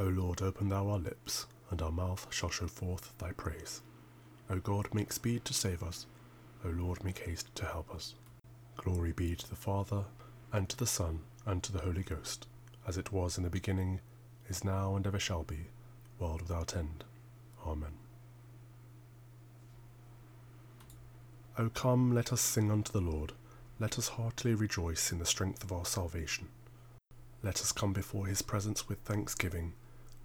O Lord, open thou our lips, and our mouth shall show forth thy praise. O God, make speed to save us. O Lord, make haste to help us. Glory be to the Father, and to the Son, and to the Holy Ghost, as it was in the beginning, is now, and ever shall be, world without end. Amen. O come, let us sing unto the Lord. Let us heartily rejoice in the strength of our salvation. Let us come before his presence with thanksgiving,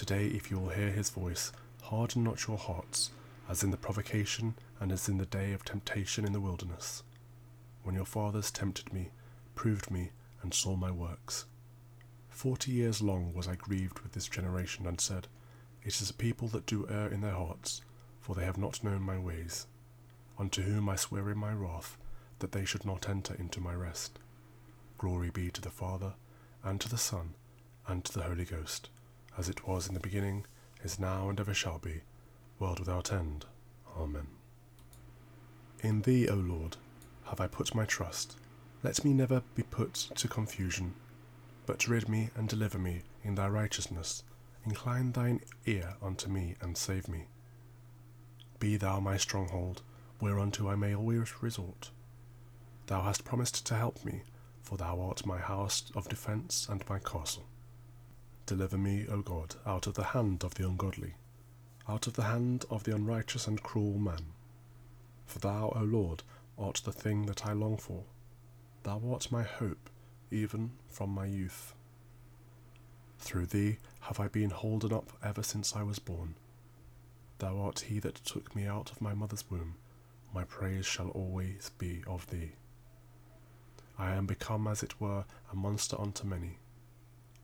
Today, if you will hear his voice, harden not your hearts, as in the provocation and as in the day of temptation in the wilderness, when your fathers tempted me, proved me, and saw my works. Forty years long was I grieved with this generation, and said, It is a people that do err in their hearts, for they have not known my ways, unto whom I swear in my wrath that they should not enter into my rest. Glory be to the Father, and to the Son, and to the Holy Ghost as it was in the beginning, is now, and ever shall be, world without end. Amen. In Thee, O Lord, have I put my trust. Let me never be put to confusion, but rid me and deliver me in Thy righteousness. Incline Thine ear unto me and save me. Be Thou my stronghold, whereunto I may always resort. Thou hast promised to help me, for Thou art my house of defence and my castle. Deliver me, O God, out of the hand of the ungodly, out of the hand of the unrighteous and cruel man. For thou, O Lord, art the thing that I long for. Thou art my hope, even from my youth. Through thee have I been holden up ever since I was born. Thou art he that took me out of my mother's womb. My praise shall always be of thee. I am become, as it were, a monster unto many,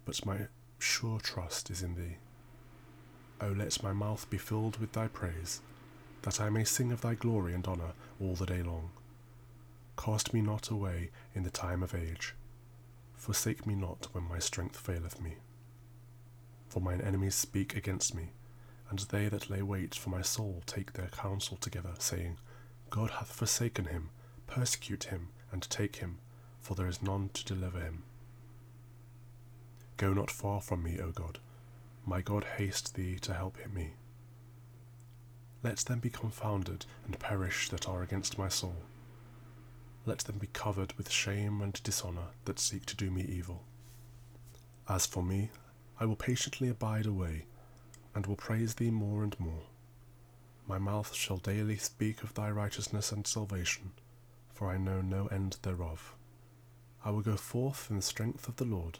but my sure trust is in thee. O let my mouth be filled with thy praise, that I may sing of thy glory and honour all the day long. Cast me not away in the time of age. Forsake me not when my strength faileth me. For mine enemies speak against me, and they that lay wait for my soul take their counsel together, saying, God hath forsaken him, persecute him, and take him, for there is none to deliver him. Go not far from me, O God. My God, haste thee to help me. Let them be confounded and perish that are against my soul. Let them be covered with shame and dishonour that seek to do me evil. As for me, I will patiently abide away, and will praise thee more and more. My mouth shall daily speak of thy righteousness and salvation, for I know no end thereof. I will go forth in the strength of the Lord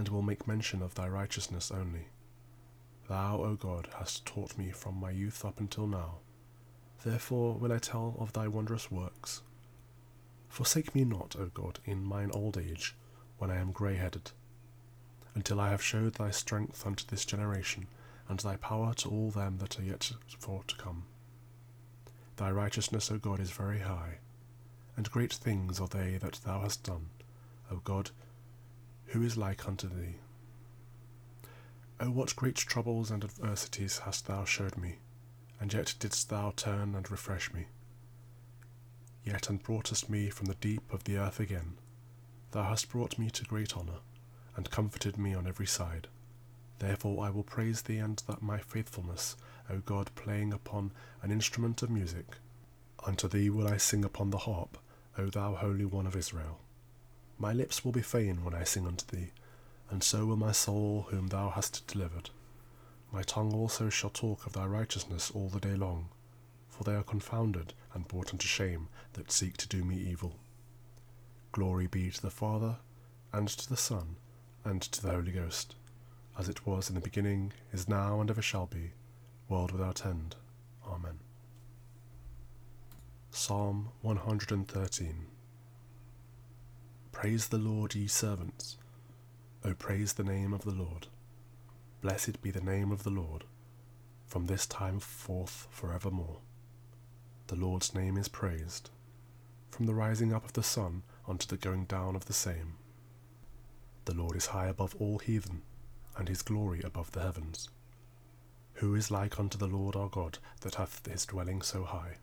and will make mention of thy righteousness only. Thou, O God, hast taught me from my youth up until now. Therefore will I tell of thy wondrous works. Forsake me not, O God, in mine old age, when I am grey headed, until I have showed thy strength unto this generation, and thy power to all them that are yet for to come. Thy righteousness, O God, is very high, and great things are they that thou hast done, O God, who is like unto thee? O what great troubles and adversities hast thou showed me, and yet didst thou turn and refresh me. Yet and broughtest me from the deep of the earth again. Thou hast brought me to great honour, and comforted me on every side. Therefore I will praise thee and that my faithfulness, O God, playing upon an instrument of music. Unto thee will I sing upon the harp, O thou Holy One of Israel. My lips will be fain when I sing unto thee, and so will my soul whom thou hast delivered. My tongue also shall talk of thy righteousness all the day long, for they are confounded and brought unto shame that seek to do me evil. Glory be to the Father, and to the Son, and to the Holy Ghost, as it was in the beginning, is now, and ever shall be, world without end. Amen. Psalm 113 Praise the Lord, ye servants. O praise the name of the Lord. Blessed be the name of the Lord, from this time forth forevermore. The Lord's name is praised, from the rising up of the sun unto the going down of the same. The Lord is high above all heathen, and his glory above the heavens. Who is like unto the Lord our God, that hath his dwelling so high,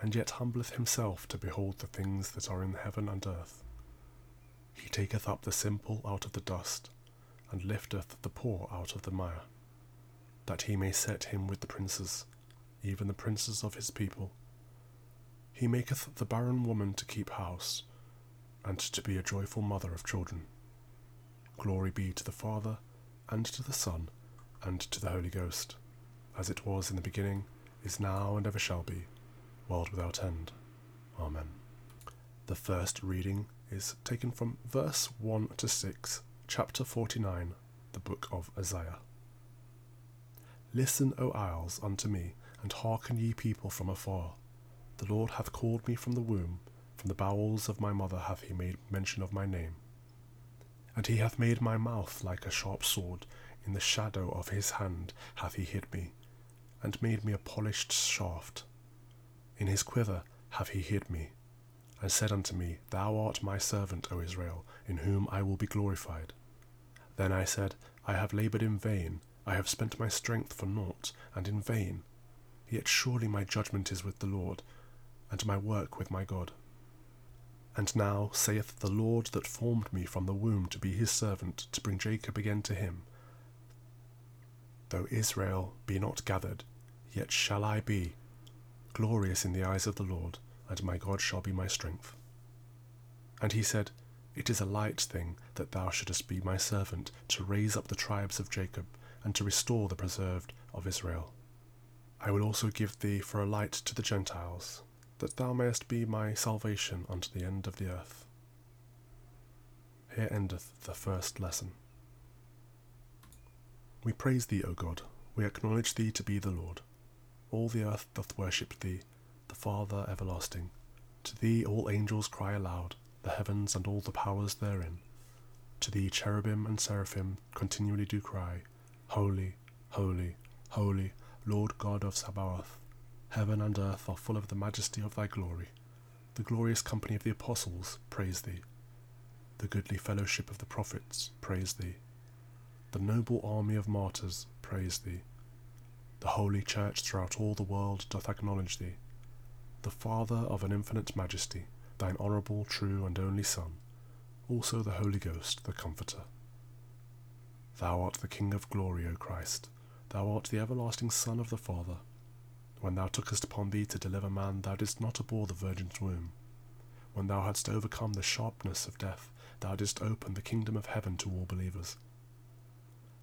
and yet humbleth himself to behold the things that are in heaven and earth? He taketh up the simple out of the dust, and lifteth the poor out of the mire, that he may set him with the princes, even the princes of his people. He maketh the barren woman to keep house, and to be a joyful mother of children. Glory be to the Father, and to the Son, and to the Holy Ghost, as it was in the beginning, is now, and ever shall be, world without end. Amen. The first reading is taken from verse 1 to 6, chapter 49, the book of Isaiah. Listen, O isles, unto me, and hearken ye people from afar. The Lord hath called me from the womb, from the bowels of my mother hath he made mention of my name. And he hath made my mouth like a sharp sword, in the shadow of his hand hath he hid me, and made me a polished shaft. In his quiver hath he hid me, and said unto me, Thou art my servant, O Israel, in whom I will be glorified. Then I said, I have laboured in vain, I have spent my strength for naught, and in vain. Yet surely my judgment is with the Lord, and my work with my God. And now saith the Lord that formed me from the womb to be his servant, to bring Jacob again to him. Though Israel be not gathered, yet shall I be glorious in the eyes of the Lord, and my God shall be my strength. And he said, It is a light thing that thou shouldest be my servant, to raise up the tribes of Jacob, and to restore the preserved of Israel. I will also give thee for a light to the Gentiles, that thou mayest be my salvation unto the end of the earth. Here endeth the first lesson. We praise thee, O God, we acknowledge thee to be the Lord. All the earth doth worship thee, the Father everlasting. To thee all angels cry aloud, the heavens and all the powers therein. To thee cherubim and seraphim continually do cry, Holy, holy, holy, Lord God of Sabaoth. Heaven and earth are full of the majesty of thy glory. The glorious company of the apostles praise thee. The goodly fellowship of the prophets praise thee. The noble army of martyrs praise thee. The holy church throughout all the world doth acknowledge thee the Father of an infinite majesty, thine honourable, true, and only Son, also the Holy Ghost, the Comforter. Thou art the King of glory, O Christ, thou art the everlasting Son of the Father. When thou tookest upon thee to deliver man, thou didst not abhor the Virgin's womb. When thou hadst overcome the sharpness of death, thou didst open the kingdom of heaven to all believers.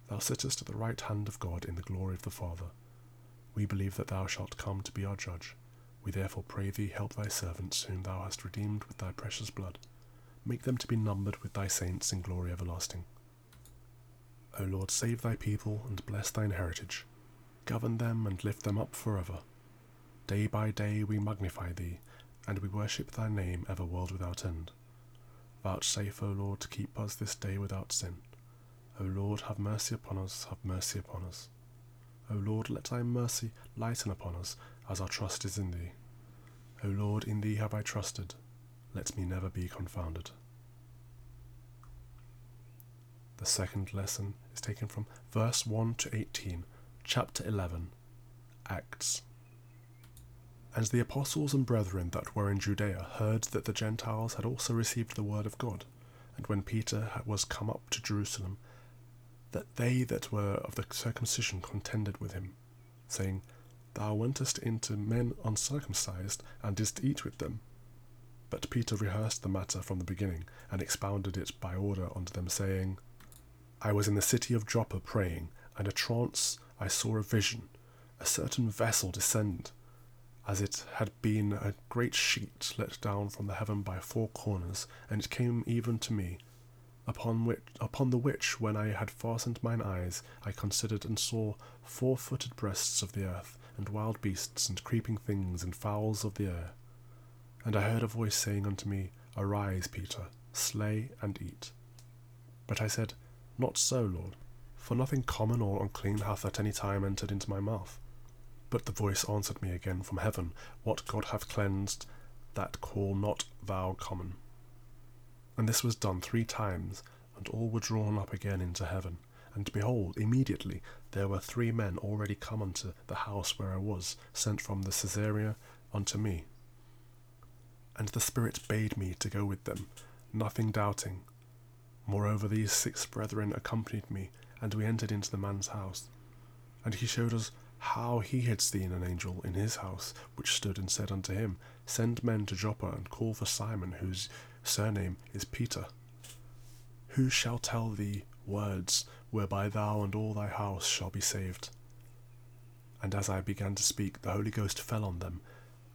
Thou sittest at the right hand of God in the glory of the Father. We believe that thou shalt come to be our judge. We therefore pray thee, help thy servants, whom thou hast redeemed with thy precious blood. Make them to be numbered with thy saints in glory everlasting. O Lord, save thy people and bless thine heritage. Govern them and lift them up forever. Day by day we magnify thee, and we worship thy name ever world without end. Vouchsafe, O Lord, to keep us this day without sin. O Lord, have mercy upon us, have mercy upon us. O Lord, let thy mercy lighten upon us, as our trust is in thee. O Lord, in thee have I trusted. Let me never be confounded. The second lesson is taken from verse 1 to 18, chapter 11, Acts. And the apostles and brethren that were in Judea heard that the Gentiles had also received the word of God, and when Peter was come up to Jerusalem, that they that were of the circumcision contended with him, saying, Thou wentest into men uncircumcised, and didst eat with them. But Peter rehearsed the matter from the beginning, and expounded it by order unto them, saying, I was in the city of Joppa praying, and a trance I saw a vision, a certain vessel descend, as it had been a great sheet let down from the heaven by four corners, and it came even to me upon which upon the which when I had fastened mine eyes I considered and saw four footed breasts of the earth, and wild beasts, and creeping things, and fowls of the air. And I heard a voice saying unto me, Arise, Peter, slay and eat. But I said, Not so, Lord, for nothing common or unclean hath at any time entered into my mouth. But the voice answered me again from heaven, What God hath cleansed, that call not thou common. And this was done three times, and all were drawn up again into heaven. And behold, immediately there were three men already come unto the house where I was, sent from the Caesarea unto me. And the Spirit bade me to go with them, nothing doubting. Moreover, these six brethren accompanied me, and we entered into the man's house. And he showed us how he had seen an angel in his house, which stood and said unto him, Send men to Joppa and call for Simon, whose surname is Peter. Who shall tell thee words whereby thou and all thy house shall be saved? And as I began to speak, the Holy Ghost fell on them,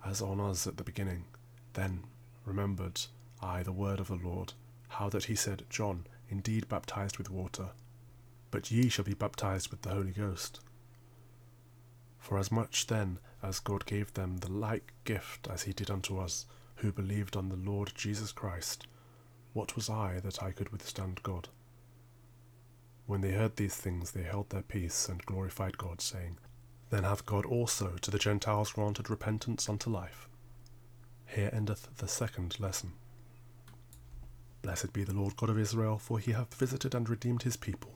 as on us at the beginning. Then remembered I the word of the Lord, how that he said, John indeed baptized with water, but ye shall be baptized with the Holy Ghost. For as much then as God gave them the like gift as he did unto us, who believed on the Lord Jesus Christ, what was I that I could withstand God? When they heard these things, they held their peace and glorified God, saying, Then hath God also to the Gentiles granted repentance unto life. Here endeth the second lesson. Blessed be the Lord God of Israel, for he hath visited and redeemed his people,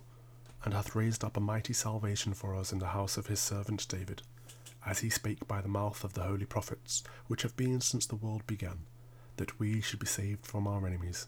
and hath raised up a mighty salvation for us in the house of his servant David, as he spake by the mouth of the holy prophets, which have been since the world began, that we should be saved from our enemies,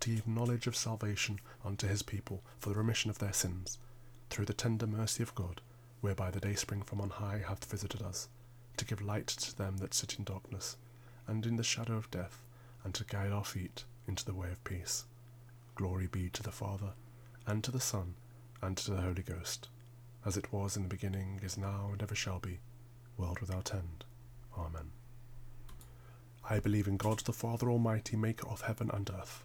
to give knowledge of salvation unto his people for the remission of their sins through the tender mercy of God, whereby the dayspring from on high hath visited us, to give light to them that sit in darkness, and in the shadow of death, and to guide our feet into the way of peace. Glory be to the Father, and to the Son, and to the Holy Ghost, as it was in the beginning, is now, and ever shall be, world without end. Amen. I believe in God the Father Almighty, maker of heaven and earth,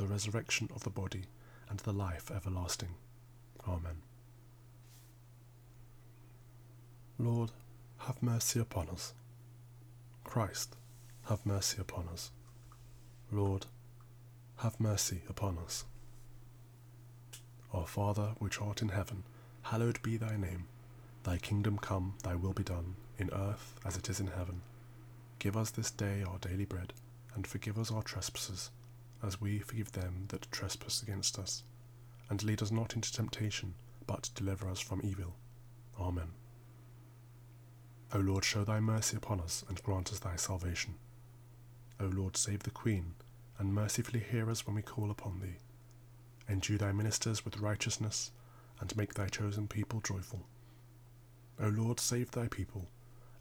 the resurrection of the body, and the life everlasting. Amen. Lord, have mercy upon us. Christ, have mercy upon us. Lord, have mercy upon us. Our Father, which art in heaven, hallowed be thy name. Thy kingdom come, thy will be done, in earth as it is in heaven. Give us this day our daily bread, and forgive us our trespasses, as we forgive them that trespass against us. And lead us not into temptation, but deliver us from evil. Amen. O Lord, show thy mercy upon us, and grant us thy salvation. O Lord, save the Queen, and mercifully hear us when we call upon thee. Endue thy ministers with righteousness, and make thy chosen people joyful. O Lord, save thy people,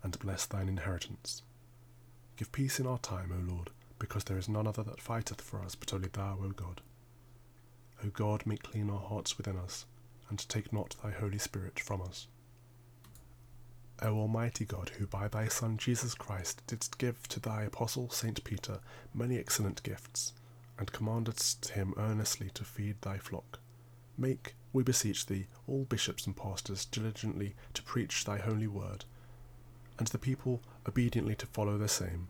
and bless thine inheritance. Give peace in our time, O Lord, because there is none other that fighteth for us but only thou, O God. O God, make clean our hearts within us, and take not thy Holy Spirit from us. O Almighty God, who by thy Son Jesus Christ didst give to thy Apostle Saint Peter many excellent gifts, and commandedst him earnestly to feed thy flock, make, we beseech thee, all bishops and pastors diligently to preach thy holy word, and the people obediently to follow the same,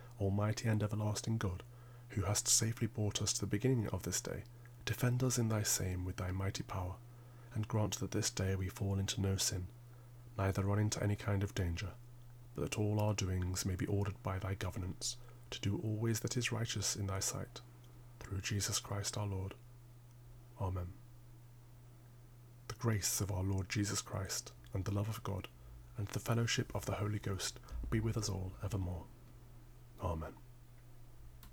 almighty and everlasting God, who hast safely brought us to the beginning of this day, defend us in thy same with thy mighty power, and grant that this day we fall into no sin, neither run into any kind of danger, but that all our doings may be ordered by thy governance, to do always that is righteous in thy sight, through Jesus Christ our Lord. Amen. The grace of our Lord Jesus Christ, and the love of God, and the fellowship of the Holy Ghost be with us all evermore. Amen.